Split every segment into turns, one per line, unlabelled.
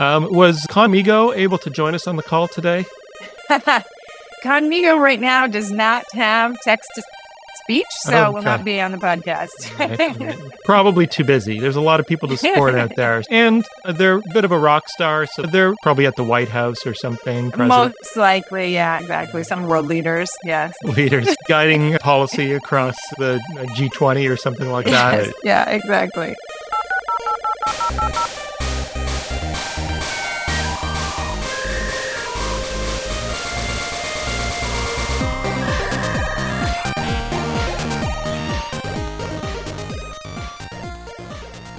Um, was Khanmigo able to join us on the call today?
Khanmigo right now does not have text to speech, so will not be on the podcast.
probably too busy. There's a lot of people to support out there, and they're a bit of a rock star, so they're probably at the White House or something.
Present. Most likely, yeah, exactly. Some world leaders, yes,
leaders guiding policy across the G20 or something like that.
Yes, yeah, exactly.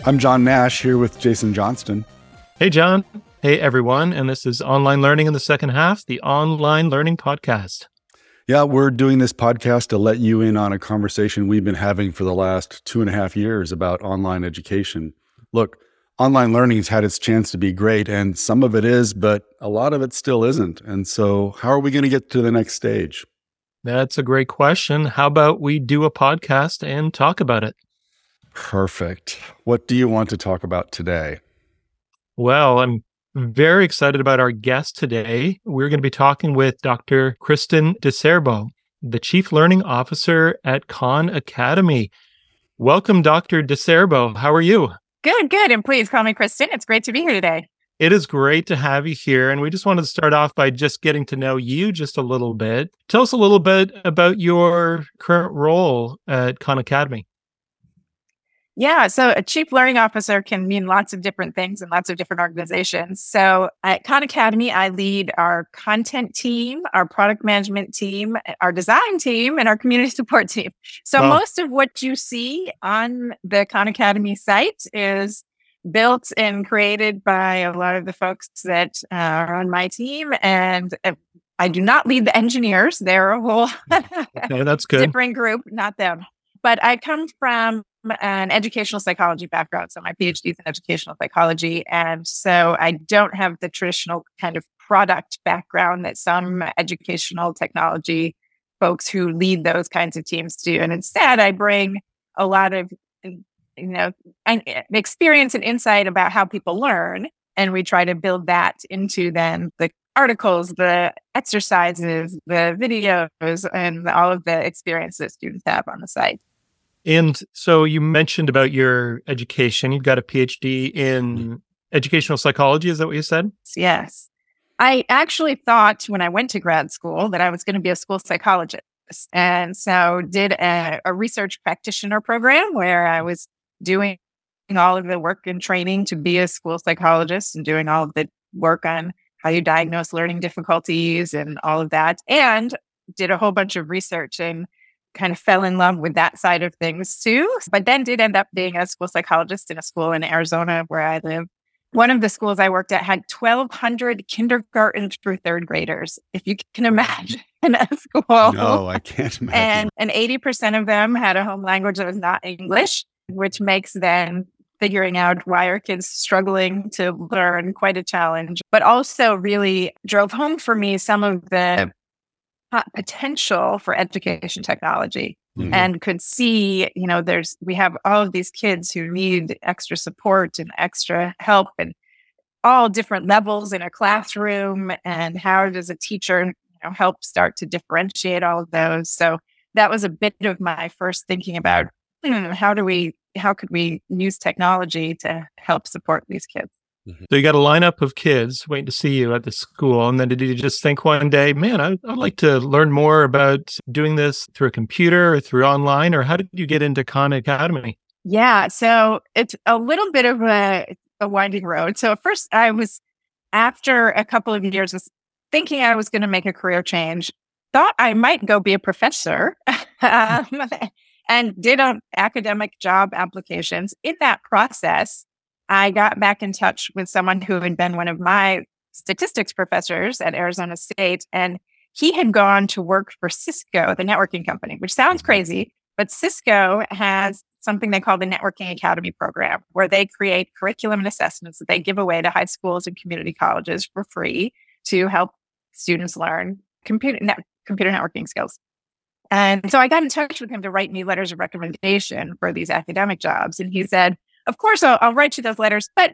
I'm John Nash here with Jason Johnston.
Hey, John. Hey, everyone. And this is Online Learning in the Second Half, the Online Learning Podcast.
Yeah, we're doing this podcast to let you in on a conversation we've been having for the last two and a half years about online education. Look, online learning has had its chance to be great, and some of it is, but a lot of it still isn't. And so, how are we going to get to the next stage?
That's a great question. How about we do a podcast and talk about it?
Perfect. What do you want to talk about today?
Well, I'm very excited about our guest today. We're going to be talking with Dr. Kristen DiCerbo, the Chief Learning Officer at Khan Academy. Welcome, Dr. DiCerbo. How are you?
Good, good. And please call me Kristen. It's great to be here today.
It is great to have you here. And we just wanted to start off by just getting to know you just a little bit. Tell us a little bit about your current role at Khan Academy.
Yeah. So a chief learning officer can mean lots of different things in lots of different organizations. So at Khan Academy, I lead our content team, our product management team, our design team, and our community support team. So wow. most of what you see on the Khan Academy site is built and created by a lot of the folks that uh, are on my team. And uh, I do not lead the engineers. They're a whole
okay, that's good.
different group, not them. But I come from an educational psychology background. So my mm. PhD is in educational psychology. And so I don't have the traditional kind of product background that some mm. educational technology folks who lead those kinds of teams do. And instead, I bring a lot of, you know, eh, experience and insight about how people learn. And we try to build that into then the articles, the exercises, the videos, and all of the experience that students have on the site.
And so you mentioned about your education. You've got a PhD in mm-hmm. educational psychology. Is that what you said?
Yes. I actually thought when I went to grad school that I was going to be a school psychologist. And so did a, a research practitioner program where I was doing all of the work and training to be a school psychologist and doing all of the work on how you diagnose learning difficulties and all of that. And did a whole bunch of research and kind of fell in love with that side of things too. But then did end up being a school psychologist in a school in Arizona where I live. One of the schools I worked at had 1,200 kindergarten through third graders, if you can imagine a school.
No, I can't imagine.
And, and 80% of them had a home language that was not English, which makes then figuring out why are kids struggling to learn quite a challenge, but also really drove home for me some of the potential for education technology mm-hmm. and could see, you know, there's, we have all of these kids who need extra support and extra help and all different levels in a classroom. And how does a teacher, you know, help start to differentiate all of those? So that was a bit of my first thinking about hmm, how do we, how could we use technology to help support these kids?
Mm-hmm. So you got a lineup of kids waiting to see you at the school. And then did you just think one day, man, I, would like to learn more about doing this through a computer or through online? Or how did you get into Khan Academy?
Yeah. So it's a little bit of a, a winding road. So at first I was, after a couple of years, was thinking I was going to make a career change, thought I might go be a professor. um, and did um, academic job applications. In that process, I got back in touch with someone who had been one of my statistics professors at Arizona State. And he had gone to work for Cisco, the networking company, which sounds mm-hmm. crazy, but Cisco has something they call the Networking Academy program, where they create curriculum and assessments that they give away to high schools and community colleges for free to help students learn computer, net, computer networking skills. And so I got in touch with him to write me letters of recommendation for these academic jobs. And he said, of course, I'll, I'll write you those letters, but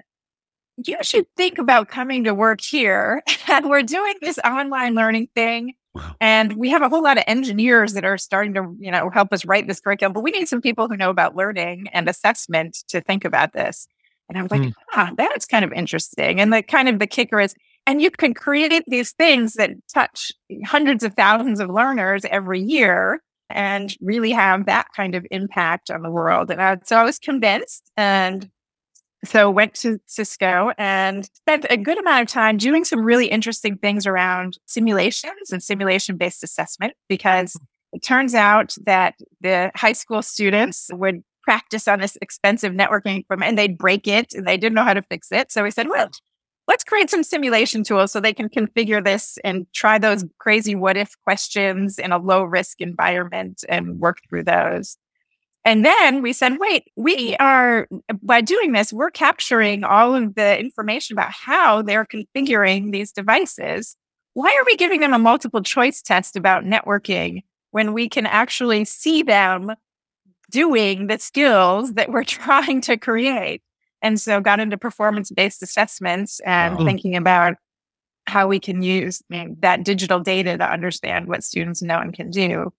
you should think about coming to work here. And we're doing this online learning thing. Wow. And we have a whole lot of engineers that are starting to, you know, help us write this curriculum, but we need some people who know about learning and assessment to think about this. And I was like, mm. ah, that's kind of interesting. And the kind of the kicker is, and you can create these things that touch hundreds of thousands of learners every year and really have that kind of impact on the world. And I, so I was convinced and so went to Cisco and spent a good amount of time doing some really interesting things around simulations and simulation based assessment because hmm. it turns out that the high school students would practice on this expensive networking equipment and they'd break it and they didn't know how to fix it. So we said, well, let's create some simulation tools so they can configure this and try those crazy what if questions in a low risk environment and work through those. And then we said, wait, we are, by doing this, we're capturing all of the information about how they're configuring these devices. Why are we giving them a multiple choice test about networking when we can actually see them doing the skills that we're trying to create? And so got into performance based assessments and wow. thinking about how we can use that digital data to understand what students know and can do.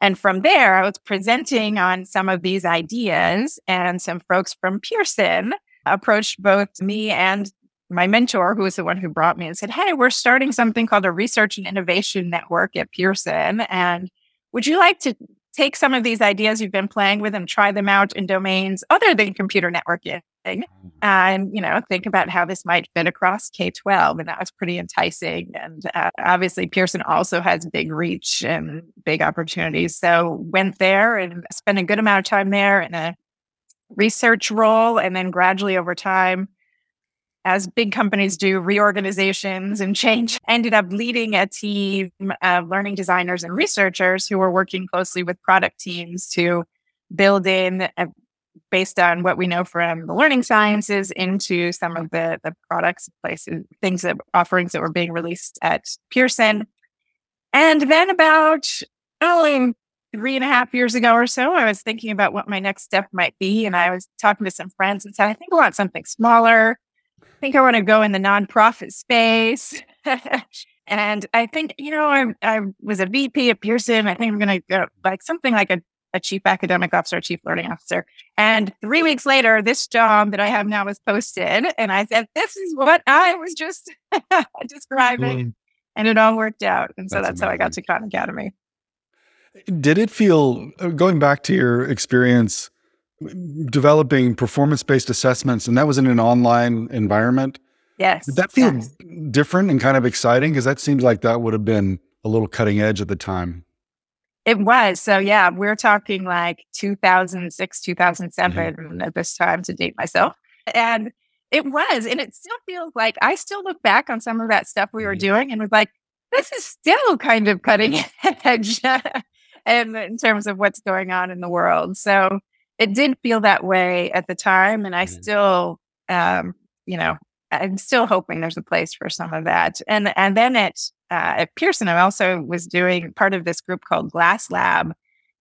And from there, I was presenting on some of these ideas, and some folks from Pearson approached both me and my mentor, who was the one who brought me, and said, Hey, we're starting something called a research and innovation network at Pearson. And would you like to take some of these ideas you've been playing with and try them out in domains other than computer networking? Mm-hmm. and you know think about how this might fit across k-12 and that was pretty enticing and uh, obviously pearson also has big reach and big opportunities so went there and spent a good amount of time there in a research role and then gradually over time as big companies do reorganizations and change ended up leading a team of learning designers and researchers who were working closely with product teams to build in a based on what we know from the learning sciences into some of the, the products, places, things that offerings that were being released at Pearson. And then about oh, three and a half years ago or so, I was thinking about what my next step might be. And I was talking to some friends and said, I think I want something smaller. I think I want to go in the nonprofit space. and I think, you know, I, I was a VP at Pearson. I think I'm going to go like something like a a chief academic officer, chief learning officer. And three weeks later, this job that I have now was posted. And I said, This is what I was just describing. Mm. And it all worked out. And so that's, that's how I got to Khan Academy.
Did it feel, uh, going back to your experience developing performance based assessments, and that was in an online environment?
Yes.
Did that feel yes. different and kind of exciting? Because that seems like that would have been a little cutting edge at the time.
It was. So yeah, we're talking like 2006, 2007 mm-hmm. at this time to date myself. And it was. And it still feels like I still look back on some of that stuff we were mm-hmm. doing and was like, this is still kind of cutting edge and in terms of what's going on in the world. So it did feel that way at the time. And I mm-hmm. still, um, you know, I'm still hoping there's a place for some of that. And and then at uh, at Pearson, I also was doing part of this group called GlassLab,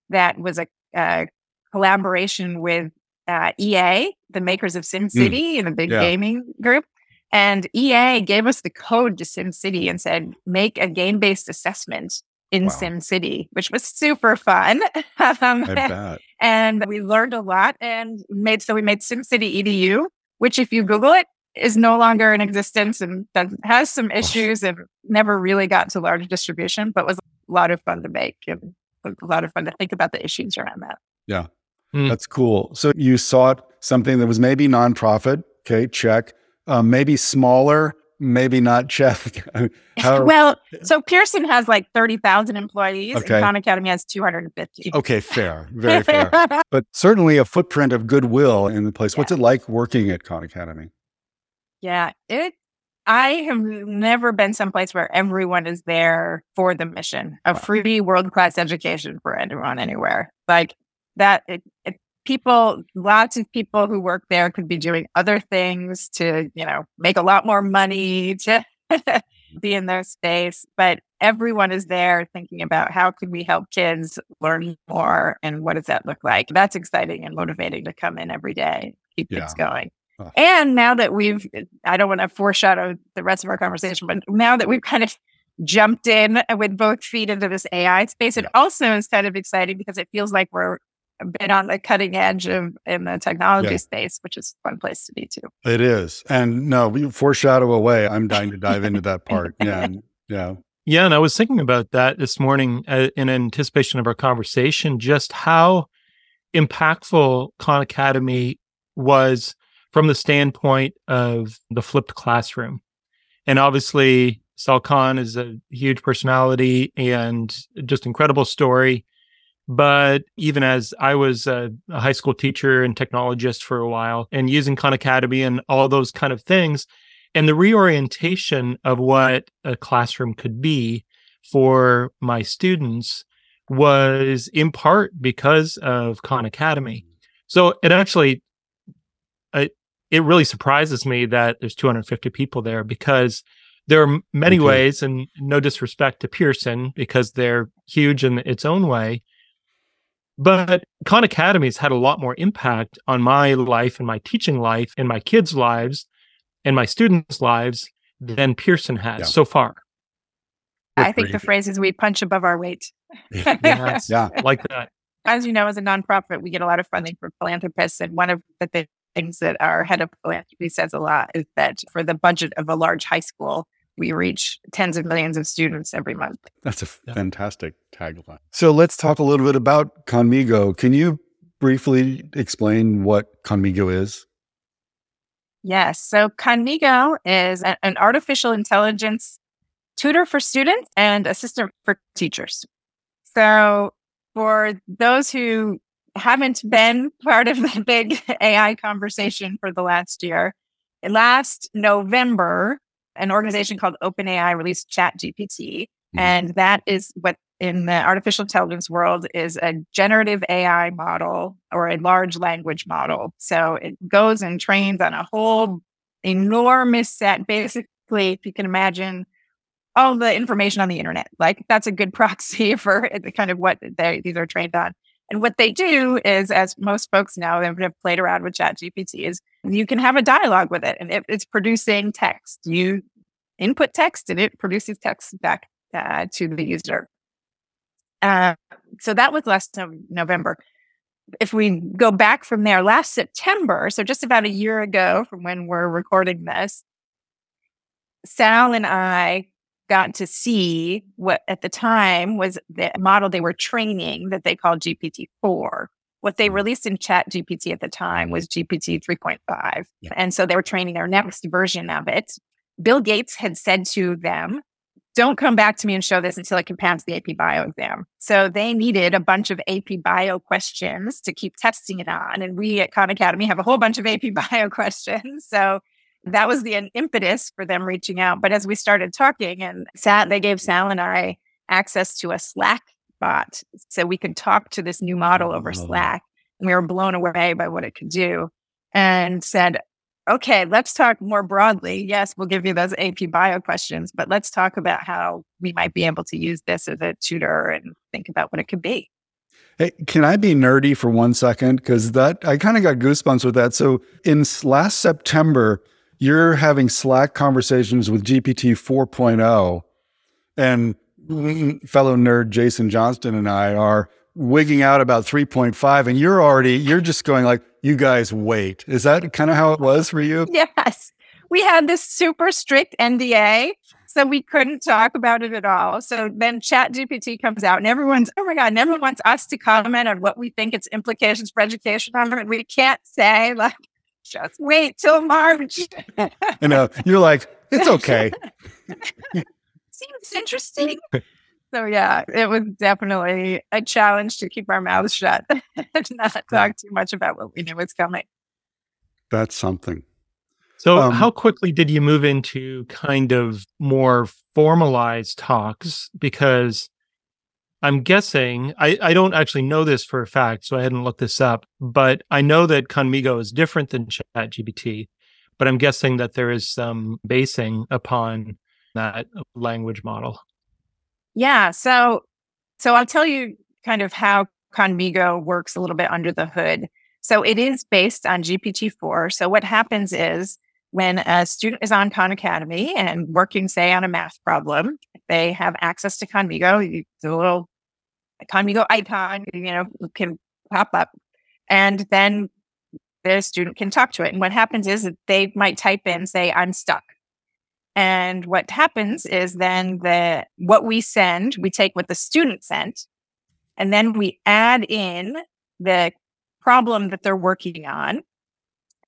that was a, a collaboration with uh, EA, the makers of SimCity, mm. and a big yeah. gaming group. And EA gave us the code to SimCity and said, make a game based assessment in wow. SimCity, which was super fun. um, and we learned a lot and made so we made SimCity EDU, which if you Google it, is no longer in existence and that has some issues and never really got to large distribution, but was a lot of fun to make and a lot of fun to think about the issues around that.
Yeah. Mm. That's cool. So you sought something that was maybe nonprofit. Okay, check. Um, maybe smaller, maybe not check.
How, well, so Pearson has like 30,000 employees okay. and Khan Academy has 250.
Okay, fair. Very fair. but certainly a footprint of goodwill in the place. Yeah. What's it like working at Khan Academy?
Yeah, it I have never been someplace where everyone is there for the mission of free world class education for anyone anywhere. Like that, it, it, people, lots of people who work there could be doing other things to, you know, make a lot more money to mm-hmm. be in their space. But everyone is there thinking about how can we help kids learn more and what does that look like? That's exciting and motivating to come in every day, keep yeah. things going. And now that we've, I don't want to foreshadow the rest of our conversation, but now that we've kind of jumped in with both feet into this AI space, it also is kind of exciting because it feels like we're a bit on the cutting edge of in the technology yeah. space, which is a fun place to be too.
It is. And no, we foreshadow away. I'm dying to dive into that part. Yeah. Yeah.
Yeah. And I was thinking about that this morning uh, in anticipation of our conversation, just how impactful Khan Academy was from the standpoint of the flipped classroom. And obviously, Sal Khan is a huge personality and just incredible story. But even as I was a, a, high school teacher and technologist for a while and using Khan Academy and all those kind of things, and the reorientation of what a classroom could be for my students was in part because of Khan Academy. So it actually, it, it really surprises me that there's 250 people there because there are many okay. ways, and no disrespect to Pearson because they're huge in its own way. But Khan Academy's had a lot more impact on my life and my teaching life and my kids' lives and my students' lives than Pearson has yeah. so far.
I think the phrase is we punch above our weight.
yes, yeah, like that.
As you know, as a nonprofit, we get a lot of funding from philanthropists. And one of the things that our head of philanthropy says a lot is that for the budget of a large high school, we reach tens of millions of students every month.
That's a yeah. fantastic tagline. So let's talk a little bit about Khanmigo. Can you briefly explain what Khanmigo is?
Yes. So Khanmigo is an artificial intelligence tutor for students and assistant for teachers. So for those who haven't been part of the big AI conversation for the last year, last November, an organization called OpenAI released ChatGPT. Mm-hmm. And that is what in the artificial intelligence world is a generative AI model or a large language model. So it goes and trains on a whole enormous set. Basically, if you can imagine all the information on the internet, like that's a good proxy for the kind of what they, these are trained on. And what they do is, as most folks know, they have played around with Chat GPT, is you can have a dialogue with it and it, it's producing text. You input text and it produces text back uh, to the user. Uh, so that was last November. If we go back from there, last September, so just about a year ago from when we're recording this, Sal and I got to see what at the time was the model they were training that they called GPT-4. What they mm. released in Chat GPT at the time was GPT 3.5. Yeah. And so they were training their next version of it. Bill Gates had said to them, don't come back to me and show this until I can pass the AP Bio exam. So they needed a bunch of AP Bio questions to keep testing it on. And we at Khan Academy have a whole bunch of AP Bio questions. So that was the impetus for them reaching out. But as we started talking and sat, they gave Sal and I access to a Slack bot so we could talk to this new model over oh, Slack. And we were blown away by what it could do and said, okay, let's talk more broadly. Yes, we'll give you those AP bio questions, but let's talk about how we might be able to use this as a tutor and think about what it could be.
Hey, can I be nerdy for one second? Because that I kind of got goosebumps with that. So in last September, you're having Slack conversations with GPT 4.0, and mm, fellow nerd Jason Johnston and I are wigging out about 3.5, and you're already you're just going like, "You guys wait." Is that kind of how it was for you?
Yes, we had this super strict NDA. So we couldn't talk about it at all. So then Chat GPT comes out and everyone's, oh my God, and everyone wants us to comment on what we think its implications for education are. And we can't say like just wait till March.
I know. You're like, it's okay.
Seems interesting. So yeah, it was definitely a challenge to keep our mouths shut and not talk too much about what we knew was coming.
That's something.
So, um, how quickly did you move into kind of more formalized talks? Because I'm guessing I, I don't actually know this for a fact, so I hadn't looked this up, but I know that Khanmigo is different than ChatGPT, but I'm guessing that there is some basing upon that language model.
Yeah, so so I'll tell you kind of how Khanmigo works a little bit under the hood. So it is based on GPT-4. So what happens is when a student is on Khan Academy and working, say, on a math problem, they have access to Khanmigo. The little Khanmigo icon, you know, can pop up, and then the student can talk to it. And what happens is that they might type in, say, "I'm stuck," and what happens is then the what we send, we take what the student sent, and then we add in the problem that they're working on.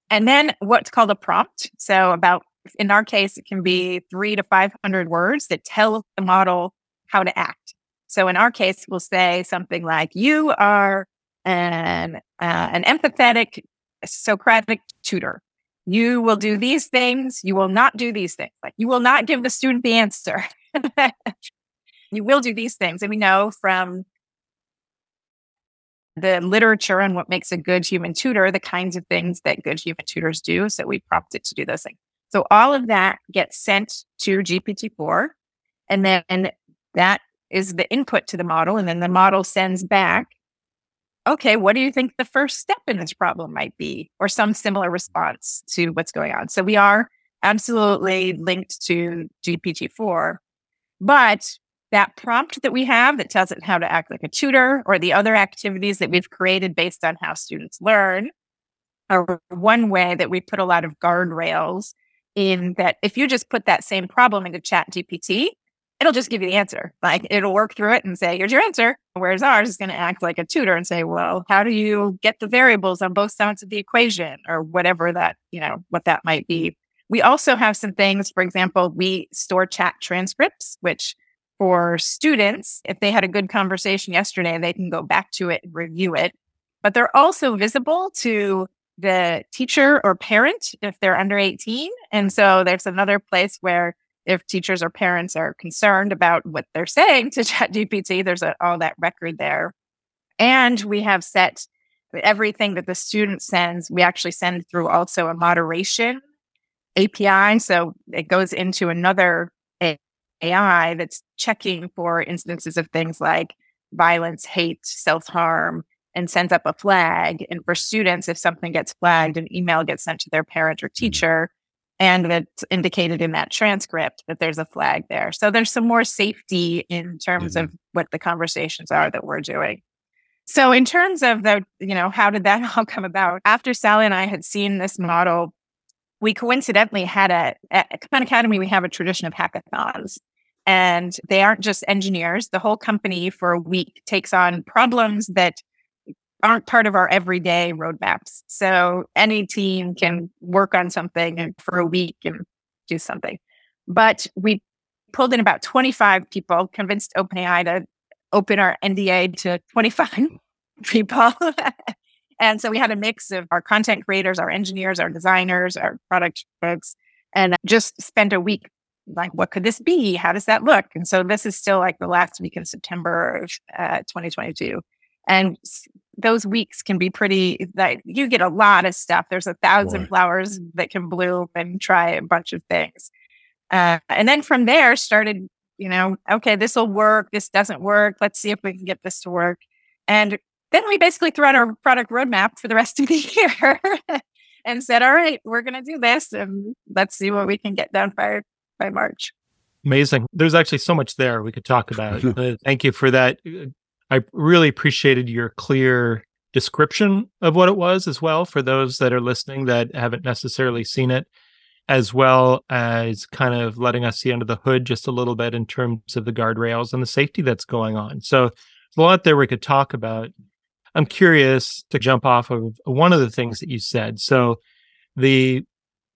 And then what's called a prompt. So, about in our case, it can be three to 500 words that tell the model how to act. So, in our case, we'll say something like, You are an, uh, an empathetic Socratic tutor. You will do these things. You will not do these things. Like, you will not give the student the answer. you will do these things. And we know from the literature and what makes a good human tutor, the kinds of things that good human tutors do. So we prompt it to do those things. So all of that gets sent to GPT-4. And then and that is the input to the model. And then the model sends back, okay, what do you think the first step in this problem might be? Or some similar response to what's going on. So we are absolutely linked to GPT-4. But that prompt that we have that tells it how to act like a tutor or the other activities that we've created based on how students learn are one way that we put a lot of guardrails in that if you just put that same problem into chat gpt it'll just give you the answer like it'll work through it and say here's your answer whereas ours is going to act like a tutor and say well how do you get the variables on both sides of the equation or whatever that you know what that might be we also have some things for example we store chat transcripts which for students, if they had a good conversation yesterday, they can go back to it and review it. But they're also visible to the teacher or parent if they're under 18. And so there's another place where if teachers or parents are concerned about what they're saying to ChatGPT, there's a, all that record there. And we have set everything that the student sends, we actually send through also a moderation API. So it goes into another AI that's checking for instances of things like violence, hate, self harm, and sends up a flag. And for students, if something gets flagged, an email gets sent to their parent or mm-hmm. teacher, and it's indicated in that transcript that there's a flag there. So there's some more safety in terms mm-hmm. of what the conversations are that we're doing. So in terms of the, you know, how did that all come about? After Sally and I had seen this model we coincidentally had a at Khan Academy, we have a tradition of hackathons. And they aren't just engineers. The whole company for a week takes on problems that aren't part of our everyday roadmaps. So any team can work on something for a week and do something. But we pulled in about 25 people, convinced OpenAI to open our NDA to 25 people. And so we had a mix of our content creators, our engineers, our designers, our product folks, and just spent a week like, what could this be? How does that look? And so this is still like the last week in September of uh, 2022. And those weeks can be pretty, like, you get a lot of stuff. There's a thousand Boy. flowers that can bloom and try a bunch of things. Uh, and then from there started, you know, okay, this will work. This doesn't work. Let's see if we can get this to work. And then we basically threw out our product roadmap for the rest of the year and said, all right, we're going to do this and let's see what we can get done by, by March.
Amazing. There's actually so much there we could talk about. uh, thank you for that. I really appreciated your clear description of what it was as well for those that are listening that haven't necessarily seen it, as well as kind of letting us see under the hood just a little bit in terms of the guardrails and the safety that's going on. So a lot there we could talk about. I'm curious to jump off of one of the things that you said. So the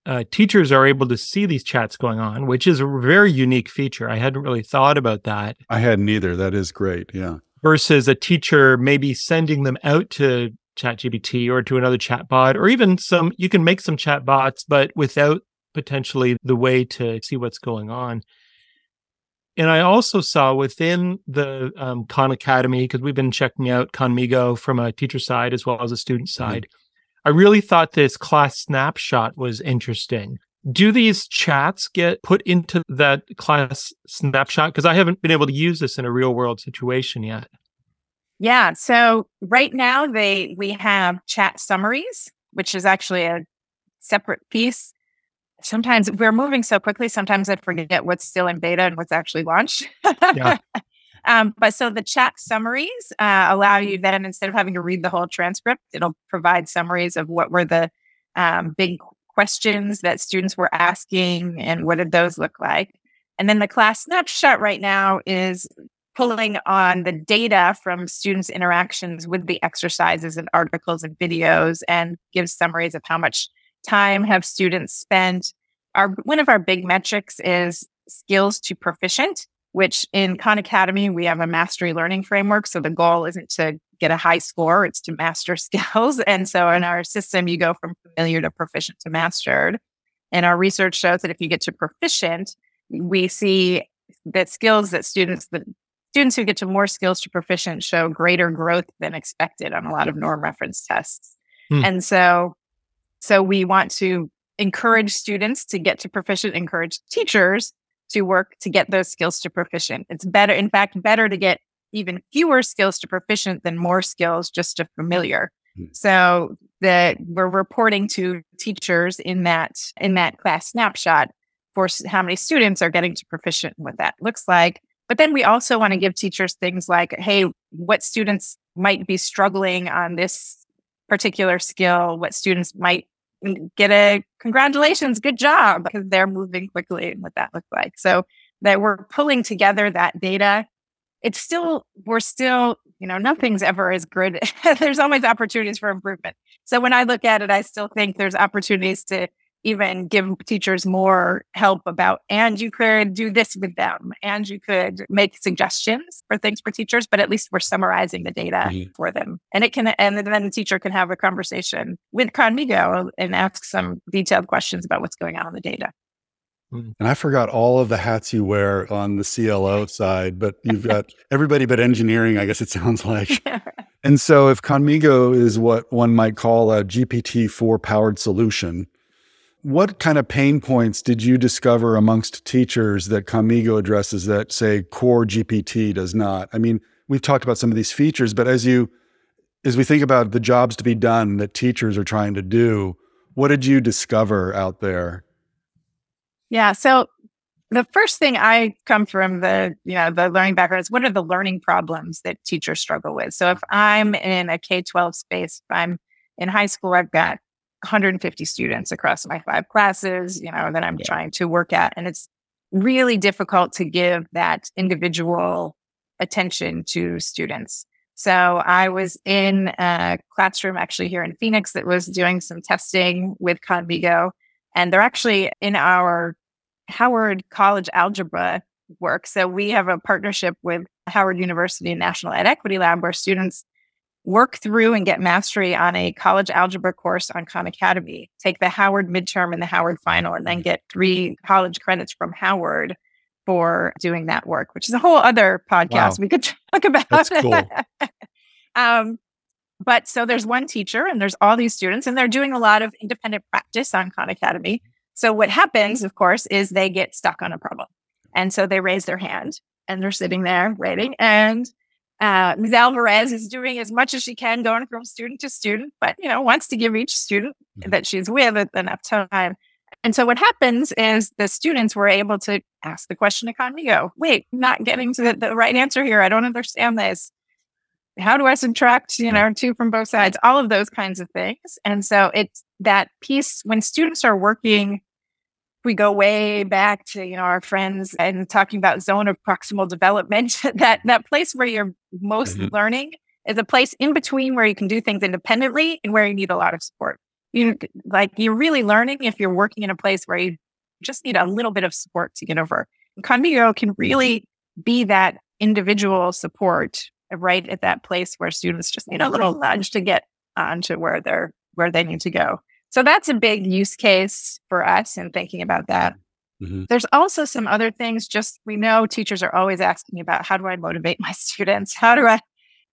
uh, teachers are able to see these chats going on, which is a very unique feature. I hadn't really thought about that.
I hadn't either. That is great. Yeah.
Versus a teacher maybe sending them out to ChatGPT or to another chatbot, or even some, you can make some chatbots, but without potentially the way to see what's going on. And I also saw within the um, Khan Academy, because we've been checking out Khanmigo from a teacher side as well as a student mm-hmm. side. Mm-hmm. I really thought this class snapshot was interesting. Do these chats get put into that class snapshot? Because I haven't been able to use this in a real world situation yet.
Yeah. So right now they we have chat summaries, which is actually a separate piece. Sometimes we're moving so quickly, sometimes I forget what's still in beta and what's actually launched. Yeah. um, but so the chat summaries uh, allow you then, instead of having to read the whole transcript, it'll provide summaries of what were the um, big questions that students were asking and what did those look like. And then the class snapshot right now is pulling on the data from students' interactions with the exercises and articles and videos and gives summaries of how much time have students spent. Our one of our big metrics is skills to proficient, which in Khan Academy we have a mastery learning framework. So the goal isn't to get a high score, it's to master skills. And so in our system, you go from familiar to proficient to mastered. And our research shows that if you get to proficient, we see that skills that students that students who get to more skills to proficient show greater growth than expected on a lot of norm reference tests. Hmm. And so, so we want to encourage students to get to proficient, encourage teachers to work to get those skills to proficient. It's better, in fact, better to get even fewer skills to proficient than more skills just to familiar. Hmm. So that we're reporting to teachers in that in that class snapshot for how many students are getting to proficient and what that looks like but then we also want to give teachers things like, hey, what students might be struggling on this particular skill, what students might get a congratulations, good job, because they're moving quickly and what that looks like. So that we're pulling together that data. It's still, we're still, you know, nothing's ever as good. there's always opportunities for improvement. So when I look at it, I still think there's opportunities to even give teachers more help about, and you could do this with them, and you could make suggestions for things for teachers, but at least we're summarizing the data mm-hmm. for them. And it can, and then the teacher can have a conversation with Khanmigo and ask some detailed questions about what's going on in the data.
Mm. And I forgot all of the hats you wear on the CLO side, but you've got everybody but engineering, I guess it sounds like. and so if Khanmigo is what one might call a GPT-4 powered solution, what kind of pain points did you discover amongst teachers that Khanmigo addresses that say core GPT does not? I mean, we've talked about some of these features, but as you as we think about the jobs to be done that teachers are trying to do, what did you discover out there?
Yeah, so the first thing I come from the, you know, the learning background is what are the learning problems that teachers struggle with? So if I'm in a K-12 space, if I'm in high school, I've got 150 students across my five classes, you know, that I'm yeah. trying to work at. And it's really difficult to give that individual attention to students. So I was in a classroom actually here in Phoenix that was doing some testing with Khanmigo. And they're actually in our Howard College Algebra work. So we have a partnership with Howard University and National Ed Equity Lab where students work through and get mastery on a college algebra course on Khan Academy, take the Howard midterm and the Howard final, and then mm-hmm. get three college credits from Howard for doing that work, which is a whole other podcast wow. we could talk about.
That's cool.
um, but so there's one teacher and there's all these students, and they're doing a lot of independent practice on Khan Academy. So what happens, of course, is they get stuck on a problem. And so they raise their hand and they're sitting there waiting. And uh, Ms. Alvarez is doing as much as she can, going from student to student, but you know wants to give each student mm-hmm. that she's with enough time. And so what happens is the students were able to ask the question to Khanmigo. Wait, not getting to the, the right answer here. I don't understand this. How do I subtract, you know, two from both sides? All of those kinds of things. And so it's that piece when students are working we go way back to you know our friends and talking about zone of proximal development that that place where you're most mm-hmm. learning is a place in between where you can do things independently and where you need a lot of support you like you're really learning if you're working in a place where you just need a little bit of support to get over Khanmigo can really be that individual support right at that place where students just need a little nudge to get on to where they're where they need to go so that's a big use case for us in thinking about that. Mm-hmm. There's also some other things, just we know teachers are always asking about how do I motivate my students? How do I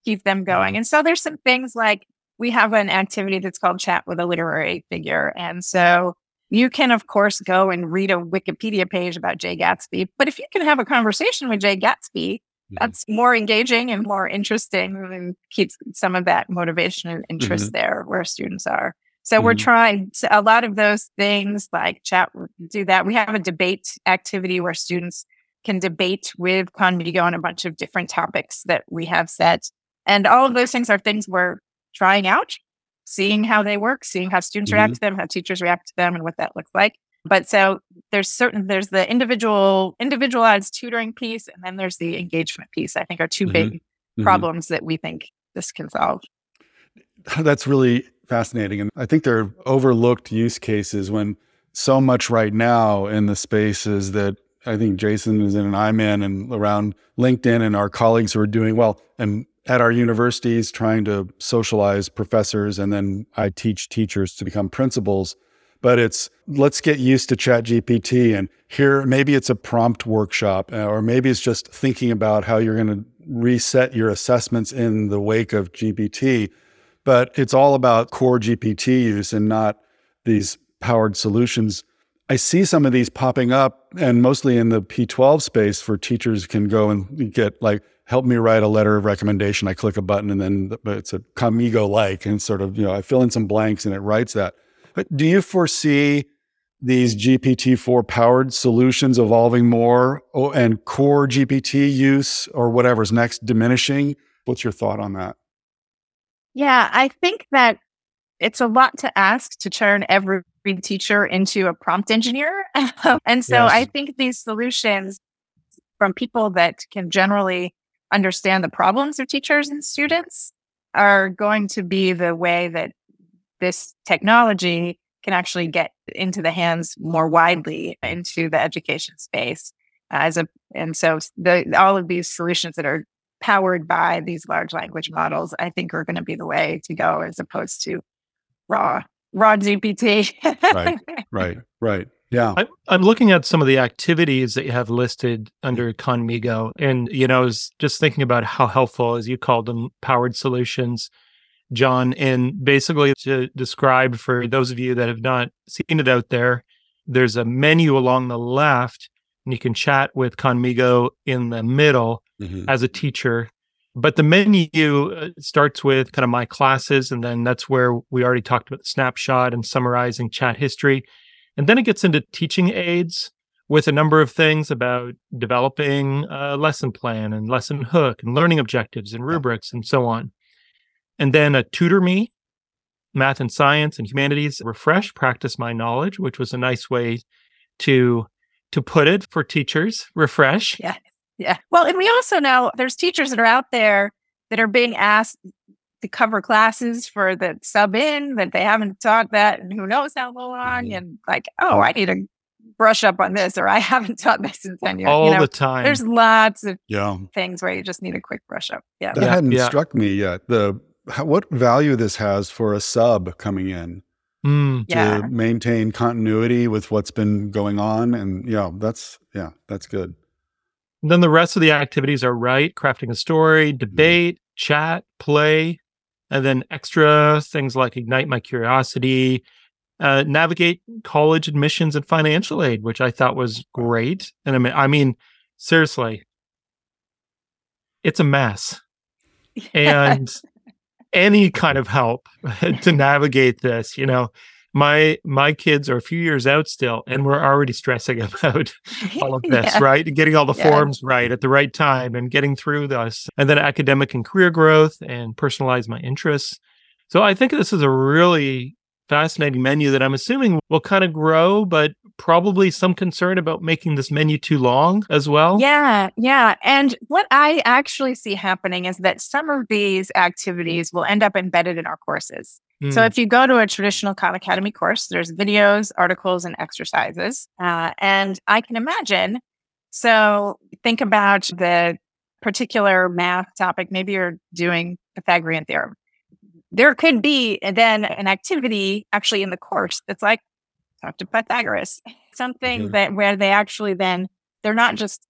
keep them going? And so there's some things like we have an activity that's called Chat with a Literary Figure. And so you can, of course, go and read a Wikipedia page about Jay Gatsby. But if you can have a conversation with Jay Gatsby that's more engaging and more interesting and keeps some of that motivation and interest
Mhm.
there where students are. So we're
Mhm.
trying so a lot of those things like chat, do that. We have a debate activity where students can debate with Khanmigo on a bunch of different topics that we have set. And all of those things are things we're trying out, seeing how they work, seeing how students react to them, how teachers react to them, and what that looks like. But so there's certain there's the individual individualized tutoring piece, and then there's the engagement piece. I think are 2
Mhm.
big
Mhm.
problems that we think this can solve.
That's really fascinating. And I think there are overlooked use cases when so much right now in the spaces that I think Jason is in and I'm in and around LinkedIn and our colleagues who are doing well and at our universities trying to socialize professors and then I teach teachers to become principals. But it's let's get used to Chat GPT and here maybe it's a prompt workshop uh, or maybe it's just thinking about how you're going to reset your assessments in the wake of GPT but it's all about core GPT use and not these powered solutions. I see some of these popping up and mostly in the P12 space for teachers can go and get like, help me write a letter of recommendation. I click a button and then it's a Khanmigo like and sort of, you know, I fill in some blanks and it writes that. But do you foresee these GPT-4 powered solutions evolving more oh, and core GPT use or whatever's next diminishing? What's your thought on that?
Yeah, I think that it's a lot to ask to turn every teacher into a prompt engineer. and so
Yes.
I think these solutions from people that can generally understand the problems of teachers and students are going to be the way that this technology can actually get into the hands more widely into the education space as a and so the all of these solutions that are powered by these large language models, I think are going to be the way to go as opposed to raw, raw GPT.
Right. Right. Right. Yeah.
I'm, I'm looking at some of the activities that you have listed under Khanmigo, and you know, I was just thinking about how helpful, as you called them, powered solutions, John. And basically, to describe for those of you that have not seen it out there, there's a menu along the left, and you can chat with Khanmigo in the middle
Mhm.
as a teacher. But the menu uh, starts with kind of my classes, and then that's where we already talked about the snapshot and summarizing chat history. And then it gets into teaching aids with a number of things about developing a lesson plan and lesson hook and learning objectives and rubrics and so on. And then a tutor me, math and science and humanities, refresh, practice my knowledge, which was a nice way to to put it for teachers, refresh.
yeah. Yeah. Well, and we also know there's teachers that are out there that are being asked to cover classes for the sub in that they haven't taught that and who knows how long.
Mhm.
And like, oh, I need to brush up on this or I haven't taught this in 10 years.
all
you know,
the time.
there's lots of
Yeah.
things where you just need a quick brush up. Yeah.
That
Yeah,
hadn't
yeah.
struck me yet. The how, what value this has for a sub coming in
Mm.
Yeah.
to maintain continuity with what's been going on, and yeah, that's yeah, that's good.
Then the rest of the activities are right, crafting a story, debate, chat, play, and then extra things like ignite my curiosity, uh, navigate college admissions and financial aid, which I thought was great. And I mean, I mean, seriously, it's a mess, and any kind of help to navigate this, you know. My my kids are a few years out still, and we're already stressing about all of this,
Yeah.
right? And getting all the
Yeah.
forms right at the right time and getting through this. And then academic and career growth and personalize my interests. So I think this is a really fascinating menu that I'm assuming will kind of grow, but probably some concern about making this menu too long as well.
Yeah, yeah. And what I actually see happening is that some of these activities will end up embedded in our courses. So
Mm.
if you go to a traditional Khan Academy course, there's videos, articles, and exercises. Uh, and I can imagine. So think about the particular math topic. Maybe you're doing Pythagorean theorem. There could be then an activity actually in the course that's like talk to Pythagoras, something
Mhm.
that where they actually then they're not just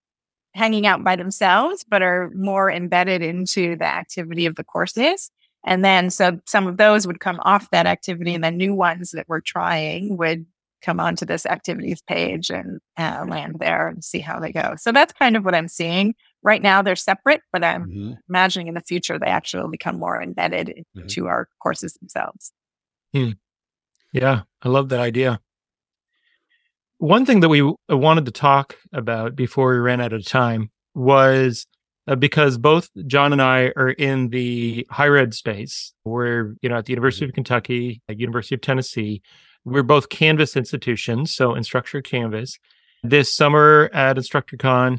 hanging out by themselves, but are more embedded into the activity of the courses. And then so some of those would come off that activity and then new ones that we're trying would come onto this activities page and uh, land there and see how they go. So that's kind of what I'm seeing. Right now, they're separate, but I'm mm-hmm. imagining in the future they actually will become more embedded mm-hmm. into our courses themselves.
Hmm. Yeah, I love that idea. One thing that we wanted to talk about before we ran out of time was uh, because both John and I are in the higher ed space. We're, you know, at the University of Kentucky, at University of Tennessee. We're both Canvas institutions, so Instructure Canvas. This summer at InstructureCon,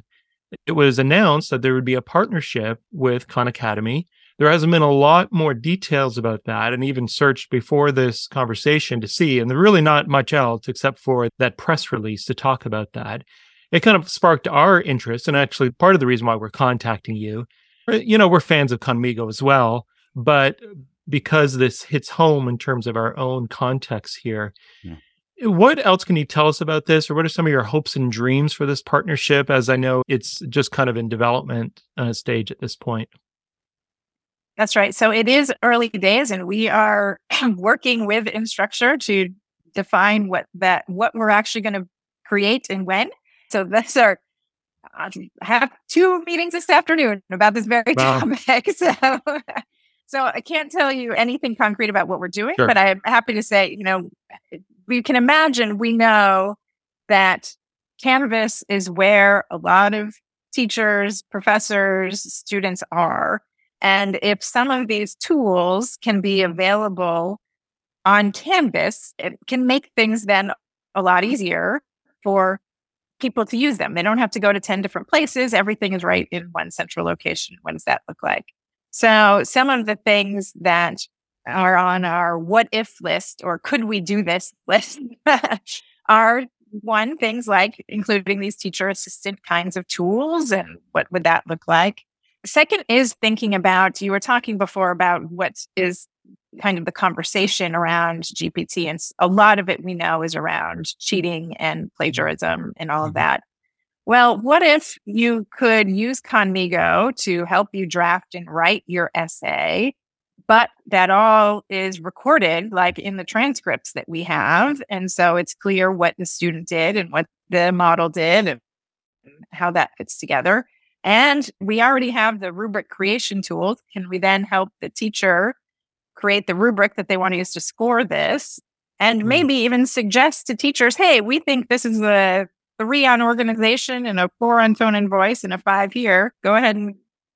it was announced that there would be a partnership with Khan Academy. There hasn't been a lot more details about that, and even searched before this conversation to see. And there's really not much else except for that press release to talk about that it kind of sparked our interest and actually part of the reason why we're contacting you uh, you know we're fans of Khanmigo as well but because this hits home in terms of our own context here yeah. what else can you tell us about this or what are some of your hopes and dreams for this partnership as i know it's just kind of in development uh, stage at this point
that's right so it is early days and we are working with instructure to define what that what we're actually going to create and when so that's our I have two meetings this afternoon about this very wow. topic. So, so I can't tell you anything concrete about what we're doing, sure. but I'm happy to say, you know, we can imagine, we know that Canvas is where a lot of teachers, professors, students are. And if some of these tools can be available on Canvas, it can make things then a lot easier for people to use them. They don't have to go to 10 different places. Everything is right in one central location. What does that look like? So some of the things that are on our what if list or could we do this list are one things like including these teacher assistant kinds of tools and what would that look like second is thinking about you were talking before about what is kind of the conversation around GPT. And a lot of it we know is around cheating and plagiarism and all of mm-hmm. that. Well, what if you could use Khanmigo to help you draft and write your essay, but that all is recorded like in the transcripts that we have. And so it's clear what the student did and what the model did and how that fits together. And we already have the rubric creation tools. Can we then help the teacher create the rubric that they want to use to score this and mm-hmm. maybe even suggest to teachers, hey, we think this is a three on organization and a four on tone and voice and a five here. Go ahead and,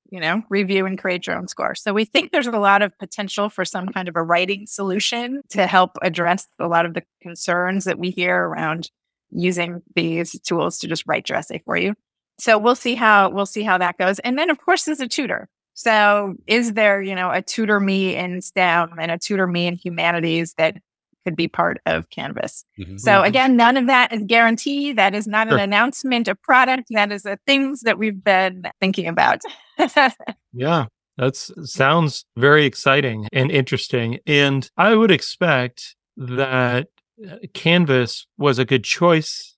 you know, review and create your own score. So we think there's a lot of potential for some kind of a writing solution to help address a lot of the concerns that we hear around using these tools to just write your essay for you. So we'll see how we'll see how that goes. And then of course there's a tutor. So is there, you know, a tutor me in STEM and a tutor me in humanities that could be part of Canvas? Mm-hmm. So again, none of that is guarantee. That is not sure. an announcement of product. That is the things that we've been thinking about.
yeah. That sounds very exciting and interesting. And I would expect that uh, Canvas was a good choice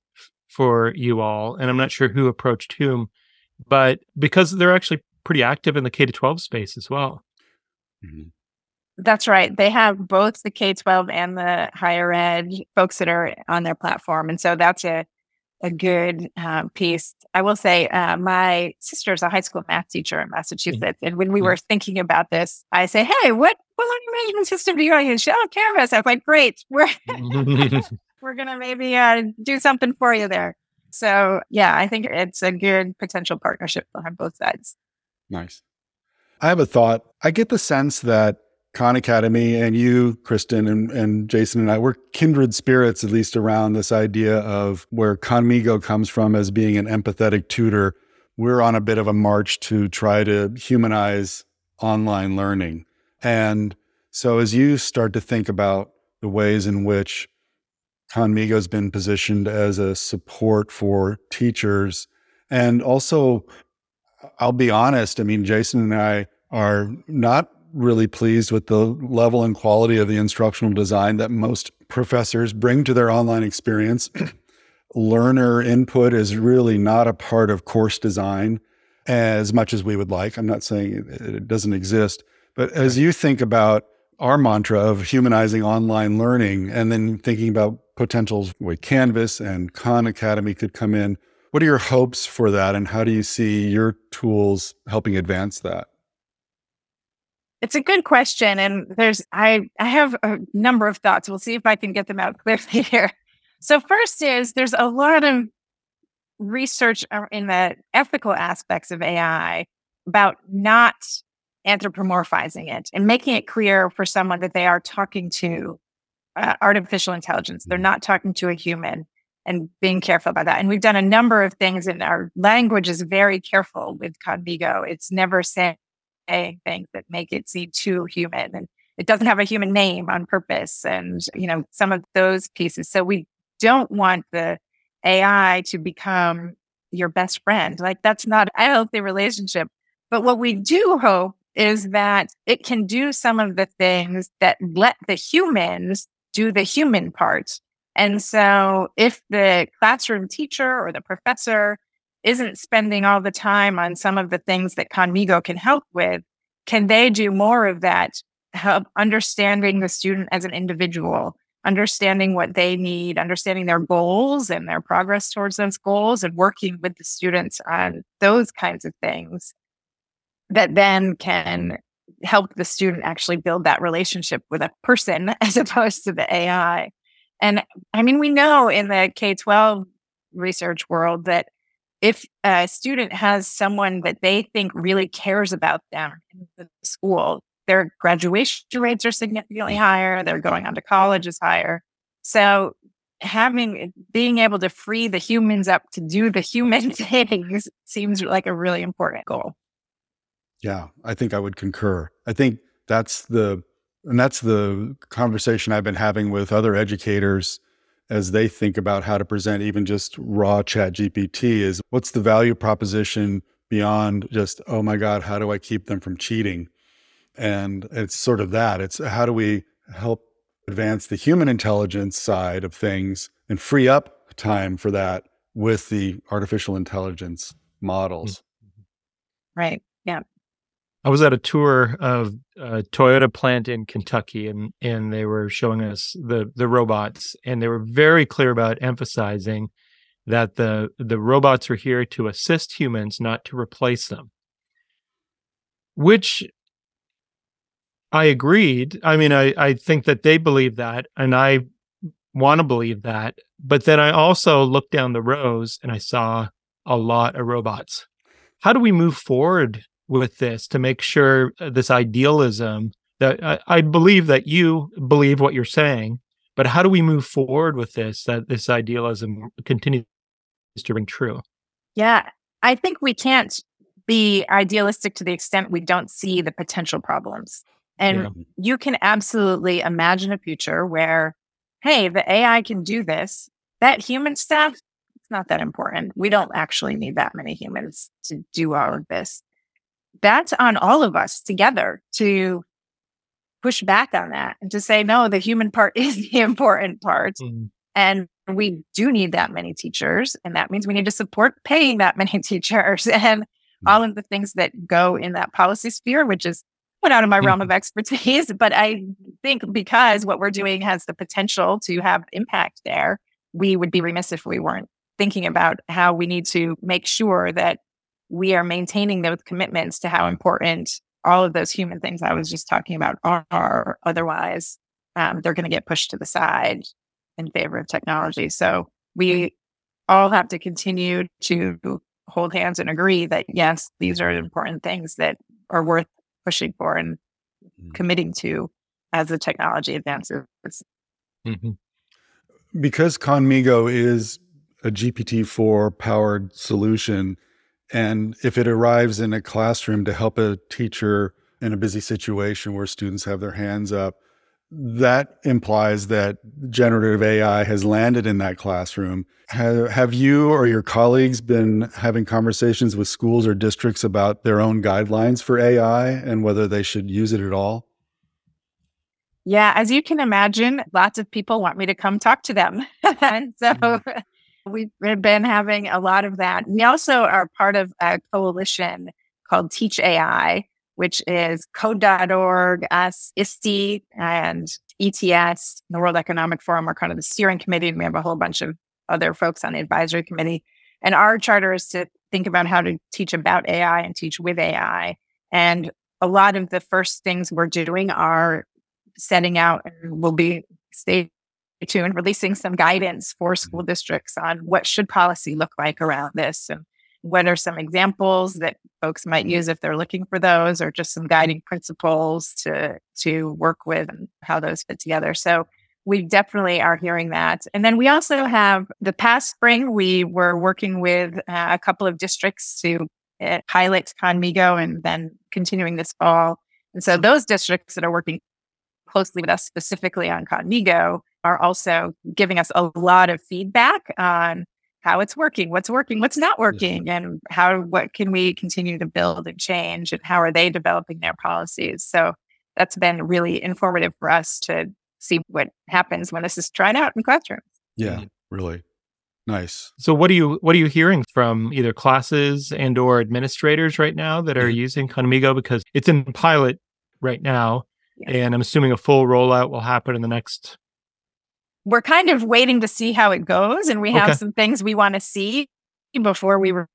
for you all. And I'm not sure who approached whom, but because they're actually pretty active in the K to 12 space as well.
Mm-hmm. That's right. They have both the K 12 and the higher ed folks that are on their platform. And so that's a, a good um, piece. I will say, uh, my is a high school math teacher in mm-hmm. Massachusetts. Mm-hmm. And when we were thinking about this, I say, Hey, what, what learning management system do you use? She, oh, Canvas. I was like, Great. We're, we're to maybe uh, do something for you there. So, yeah, I think it's a good potential partnership on both sides.
Nice. I have a thought. I get the sense that Khan Academy and you, Kristen, and, and Jason and I, we're kindred spirits, at least around this idea of where Khanmigo comes from as being an empathetic tutor. We're on a bit of a march to try to humanize online learning. And so as you start to think about the ways in which Khanmigo has been positioned as a support for teachers and also I'll be honest. I mean, Jason and I are not really pleased with the level and quality of the instructional design that most professors bring to their online experience. Learner input is really not a part of course design as much as we would like. I'm not saying it doesn't exist, but as you think about our mantra of humanizing online learning and then thinking about potentials where Canvas and Khan Academy could come in. What are your hopes for that and how do you see your tools helping advance that?
It's a good question and there's I I have a number of thoughts. We'll see if I can get them out clearly here. So first is there's a lot of research in the ethical aspects of AI about not anthropomorphizing it and making it clear for someone that they are talking to uh, artificial intelligence. They're mm-hmm. not talking to a human and being careful about that. And we've done a number of things and our language is very careful with Khanmigo. It's never saying things that make it seem too human and it doesn't have a human name on purpose and, you know, some of those pieces. So we don't want the AI to become your best friend. Like that's not a healthy relationship. But what we do hope is that it can do some of the things that let the humans do the human part. And so if the classroom teacher or the professor isn't spending all the time on some of the things that Khanmigo can help with, can they do more of that, help understanding the student as an individual, understanding what they need, understanding their goals and their progress towards those goals, and working with the students on those kinds of things that then can help the student actually build that relationship with a person as opposed to the AI. And I mean, we know in the K 12 research world that if a student has someone that they think really cares about them in the school, their graduation rates are significantly higher, their going on to college is higher. So having being able to free the humans up to do the human things seems like a really important goal.
Yeah, I think I would concur. I think that's the and that's the conversation I've been having with other educators as they think about how to present even just raw chat GPT is what's the value proposition beyond just, oh my God, how do I keep them from cheating? And it's sort of that. It's how do we help advance the human intelligence side of things and free up time for that with the artificial intelligence models. Mm-hmm.
Right. Yeah.
I was at a tour of a Toyota plant in Kentucky, and and they were showing us the the robots, and they were very clear about emphasizing that the the robots are here to assist humans, not to replace them. Which I agreed. I mean, I I think that they believe that, and I want to believe that. But then I also looked down the rows and I saw a lot of robots. How do we move forward with this to make sure uh, this idealism that I, I, believe that you believe what you're saying, but how do we move forward with this that this idealism continues to ring true?
Yeah, I think we can't be idealistic to the extent we don't see the potential problems. And yeah. you can absolutely imagine a future where, hey, the AI can do this. That human stuff, it's not that important. We don't actually need that many humans to do all of this that's on all of us together to push back on that and to say, no, the human part is the important part. Mm-hmm. And we do need that many teachers. And that means we need to support paying that many teachers and mm-hmm. all of the things that go in that policy sphere, which is put out of my realm of mm-hmm. expertise. But I think because what we're doing has the potential to have impact there, we would be remiss if we weren't thinking about how we need to make sure that we are maintaining those commitments to how important all of those human things I was just talking about are. Otherwise, um, they're going to get pushed to the side in favor of technology. So we all have to continue to hold hands and agree that yes, these are important things that are worth pushing for and mm-hmm. committing to as the technology advances. Mm-hmm.
Because Khanmigo is a GPT-4 powered solution, and if it arrives in a classroom to help a teacher in a busy situation where students have their hands up, that implies that generative AI has landed in that classroom. Have, have you or your colleagues been having conversations with schools or districts about their own guidelines for AI and whether they should use it at all?
Yeah, as you can imagine, lots of people want me to come talk to them. and so mm. We've been having a lot of that. We also are part of a coalition called Teach AI, which is code.org, us, ISTE, and ETS, the World Economic Forum are kind of the steering committee. And we have a whole bunch of other folks on the advisory committee. And our charter is to think about how to teach about AI and teach with AI. And a lot of the first things we're doing are setting out and we'll be stay tuned, releasing some guidance for school districts on what should policy look like around this and what are some examples that folks might use if they're looking for those or just some guiding principles to to work with and how those fit together. So we definitely are hearing that. And then we also have the past spring we were working with uh, a couple of districts to uh, pilot Khanmigo and then continuing this fall. And so those districts that are working closely with us specifically on Khanmigo are also giving us a lot of feedback on how it's working, what's working, what's not working, and how what can we continue to build and change, and how are they developing their policies. So that's been really informative for us to see what happens when this is tried out in classrooms.
Yeah, mm. really nice.
So what are you what are you hearing from either classes and or administrators right now that are mm-hmm. using Khanmigo because it's in pilot right now, and I'm assuming a full rollout will happen in the next
we're kind of waiting to see how it goes. And we have okay. some things we want to see before we re-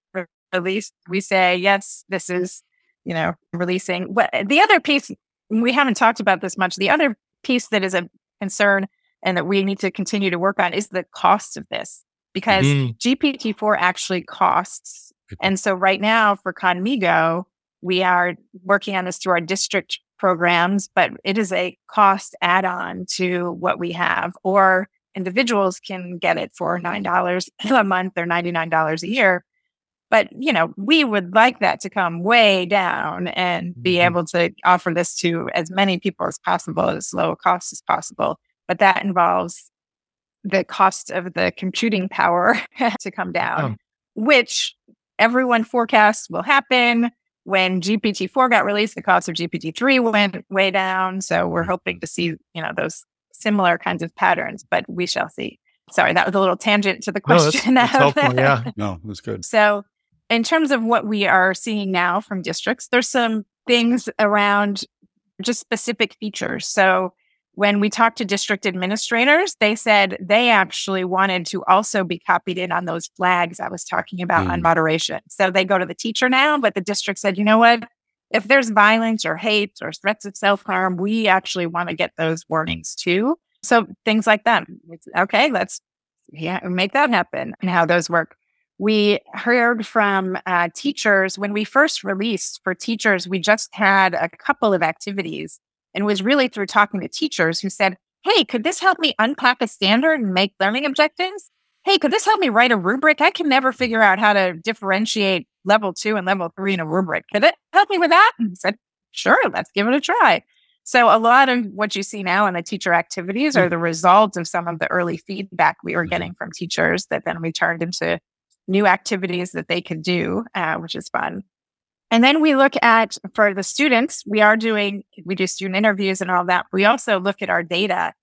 release. We say, yes, this is, you know, releasing. What the other piece, we haven't talked about this much. The other piece that is a concern and that we need to continue to work on is the cost of this because mm. GPT-4 actually costs. And so right now for Khanmigo, we are working on this through our district programs, but it is a cost add on to what we have. Or individuals can get it for $9 a month or $99 a year. But, you know, we would like that to come way down and be mm-hmm. able to offer this to as many people as possible at as low a cost as possible. But that involves the cost of the computing power to come down, oh. which everyone forecasts will happen when GPT-4 got released, the cost of GPT-3 went way down. So we're mm-hmm. hoping to see, you know, those similar kinds of patterns, but we shall see. Sorry, that was a little tangent to the question.
No, that's, that's helpful, yeah.
No, that's good.
So in terms of what we are seeing now from districts, there's some things around just specific features. So when we talked to district administrators, they said they actually wanted to also be copied in on those flags I was talking about mm. on moderation. So they go to the teacher now, but the district said, you know what? If there's violence or hate or threats of self harm, we actually want to get those warnings too. So things like that. It's, okay, let's yeah, make that happen and how those work. We heard from uh, teachers when we first released for teachers, we just had a couple of activities and was really through talking to teachers who said, Hey, could this help me unpack a standard and make learning objectives? Hey, could this help me write a rubric? I can never figure out how to differentiate level two and level three in a rubric. Could it help me with that? And said, Sure, let's give it a try. So, a lot of what you see now in the teacher activities are the result of some of the early feedback we were mm-hmm. getting from teachers that then we turned into new activities that they could do, uh, which is fun. And then we look at for the students, we are doing, we do student interviews and all that. We also look at our data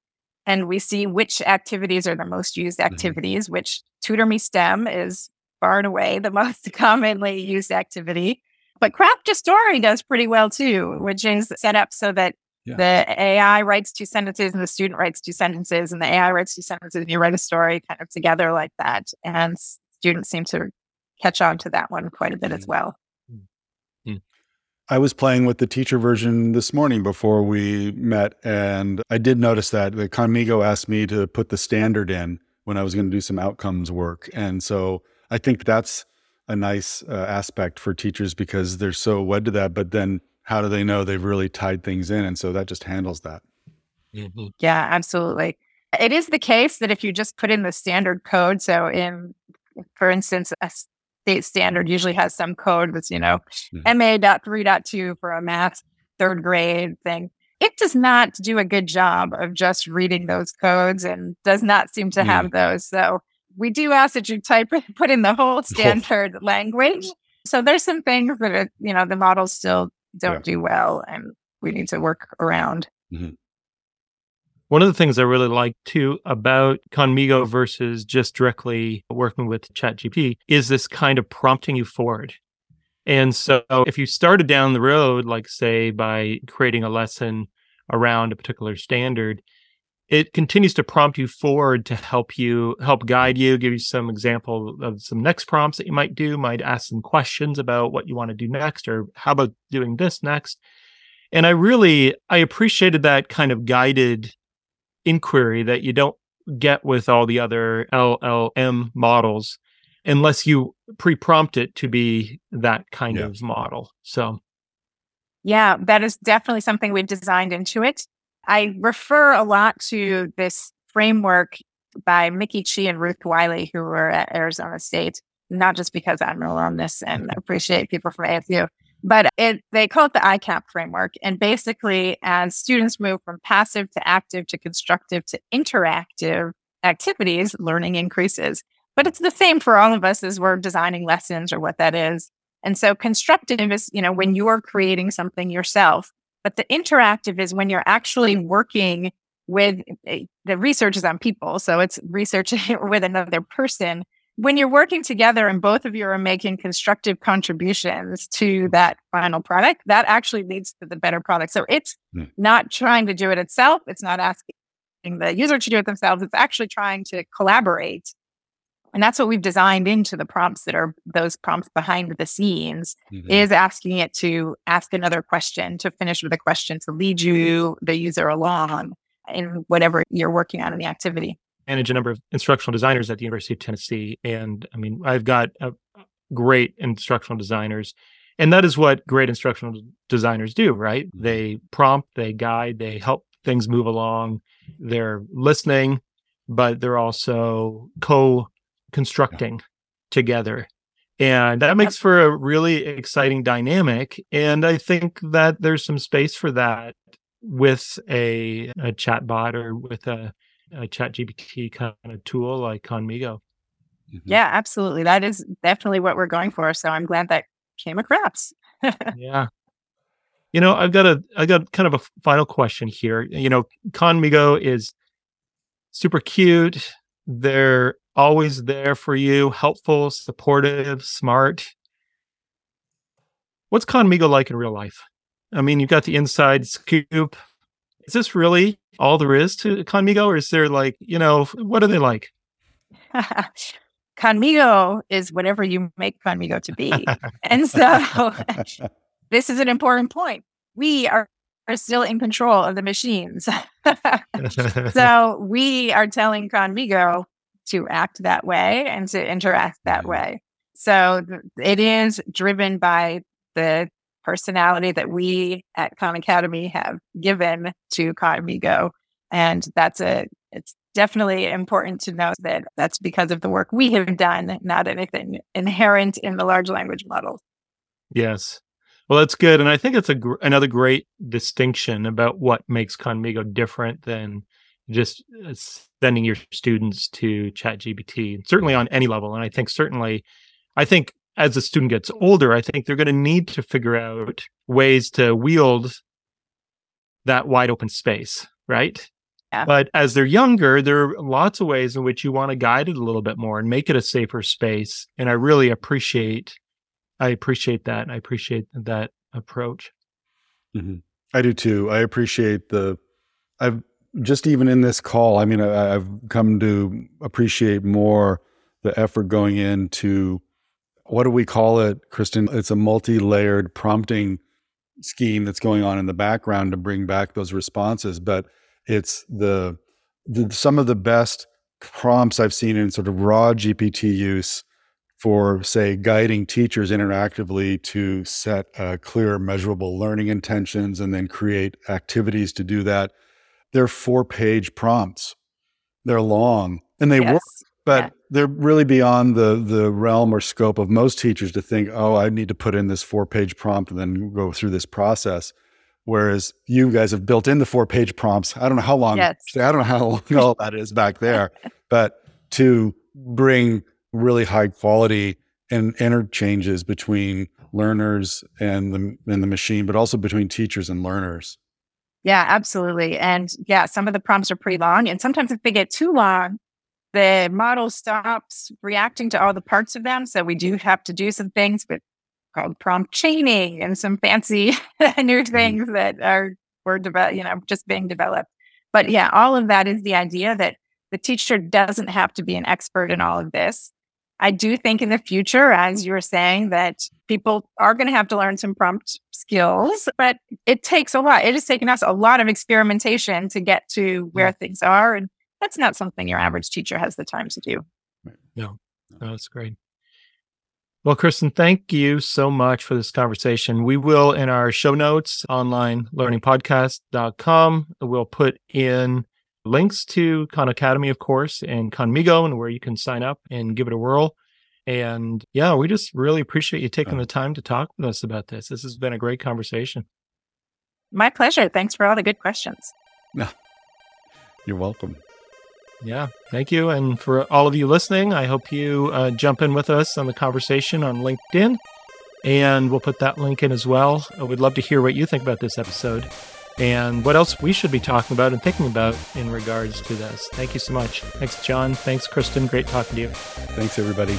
and we see which activities are the most used mm-hmm. activities, mm-hmm. which Tutor Me STEM is far and away the most commonly used activity. But Craft a Story does pretty well too, which is set up so that yeah. the AI writes two sentences and the student writes two sentences and the AI writes two sentences and you write a story kind of together like that. And students seem to catch on to that one quite a bit mm-hmm. as well.
I was playing with the teacher version this morning before we met, and I did notice that the Khanmigo asked me to put the standard in when I was going to do some outcomes work. And so I think that's a nice uh, aspect for teachers because they're so wed to that. But then how do they know they've really tied things in? And so that just handles that.
Mm-hmm. Yeah, absolutely. It is the case that if you just put in the standard code, so in, for instance, a state standard usually has some code that's, you know, mm-hmm. MA.3.2 for a math third grade thing. It does not do a good job of just reading those codes and does not seem to have those. So we do ask that you type put in the whole standard language. So there's some things that are, you know the models still don't yeah. do well, and we need to work around. Mm-hmm.
One of the things I really like too about Khanmigo versus just directly working with ChatGPT is this kind of prompting you forward. And so if you started down the road, like say by creating a lesson around a particular standard, it continues to prompt you forward to help you help guide you give you some example of some next prompts that you might do might ask some questions about what you want to do next or how about doing this next and i really i appreciated that kind of guided inquiry that you don't get with all the other llm models unless you pre-prompt it to be that kind yeah. of model so
yeah that is definitely something we've designed into it I refer a lot to this framework by Mickey Chi and Ruth Wylie, who were at Arizona State, not just because I'm an alumnus and appreciate people from ASU, but it, they call it the ICAP framework. And basically, as students move from passive to active to constructive to interactive activities, learning increases. But it's the same for all of us as we're designing lessons or what that is. And so constructive is, you know, when you're creating something yourself, but the interactive is when you're actually working with eh, the research is on people. So it's researching with another person. When you're working together and both of you are making constructive contributions to that final product, that actually leads to the better product. So it's mm. not trying to do it itself. It's not asking the user to do it themselves. It's actually trying to collaborate and that's what we've designed into the prompts that are those prompts behind the scenes mm-hmm. is asking it to ask another question to finish with a question to lead you the user along in whatever you're working on in the activity
manage a number of instructional designers at the university of tennessee and i mean i've got great instructional designers and that is what great instructional designers do right mm-hmm. they prompt they guide they help things move along they're listening but they're also co constructing yeah. together. And that makes for a really exciting dynamic. And I think that there's some space for that with a, a chat bot or with a, a chat GPT kind of tool like Khanmigo.
Mm-hmm. Yeah, absolutely. That is definitely what we're going for. So I'm glad that came across.
yeah. You know, I've got a I got kind of a final question here. You know, Khanmigo is super cute. They're always there for you, helpful, supportive, smart. What's Khanmigo like in real life? I mean, you've got the inside scoop. Is this really all there is to Khanmigo, or is there like, you know, what are they like?
Khanmigo is whatever you make Khanmigo to be. and so this is an important point. We are, are still in control of the machines. so we are telling Khanmigo to act that way and to interact that mm-hmm. way. So it is driven by the personality that we at Khan Academy have given to Khan Khanmigo. And that's a, it's definitely important to know that that's because of the work we have done, not anything inherent in the large language models.
Yes. Well, that's good. And I think it's a gr- another great distinction about what makes Khanmigo different than just uh, sending your students to ChatGPT, certainly on any level. And I think certainly, I think as the student gets older, I think they're going to need to figure out ways to wield that wide open space, right? Yeah. But as they're younger, there are lots of ways in which you want to guide it a little bit more and make it a safer space. And I really appreciate, I appreciate that. I appreciate that approach.
Mm-hmm. I do too. I appreciate the. I've just even in this call, I mean, I, have come to appreciate more the effort going into what do we call it, Kristen? It's a multi layered prompting scheme that's going on in the background to bring back those responses. But it's the, the some of the best prompts I've seen in sort of raw GPT use for, say, guiding teachers interactively to set uh, clear, measurable learning intentions and then create activities to do that they're four page prompts. They're long and they yes. work, but yeah. they're really beyond the the realm or scope of most teachers to think, oh, I need to put in this four page prompt and then go through this process. Whereas you guys have built in the four page prompts. I don't know how long. Yes. I don't know how long all that is back there, but to bring really high quality and interchanges between learners and the and the machine, but also between teachers and learners.
Yeah, absolutely. And yeah, some of the prompts are pretty long. And sometimes if they get too long, the model stops reacting to all the parts of them. So we do have to do some things, but called prompt chaining and some fancy new mm-hmm. things that are were developed, you know, just being developed. But yeah, all of that is the idea that the teacher doesn't have to be an expert in all of this. I do think in the future, as you were saying, that people are going to have to learn some prompt skills, but it takes a lot. It has taken us a lot of experimentation to get to where yeah. things are. And that's not something your average teacher has the time to do.
No, no that's great. Well, Kristen, thank you so much for this conversation. We will, in our show notes, online learningpodcast.com, we'll put in links to Khan Academy, of course, and Khanmigo, and where you can sign up and give it a whirl. And yeah, we just really appreciate you taking the time to talk with us about this. This has been a great conversation.
My pleasure. Thanks for all the good questions.
No, you're welcome.
Yeah, thank you. And for all of you listening, I hope you uh, jump in with us on the conversation on LinkedIn. And we'll put that link in as well. We'd love to hear what you think about this episode and what else we should be talking about and thinking about in regards to this. Thank you so much. Thanks, John. Thanks, Kristen. Great talking to you.
Thanks, everybody.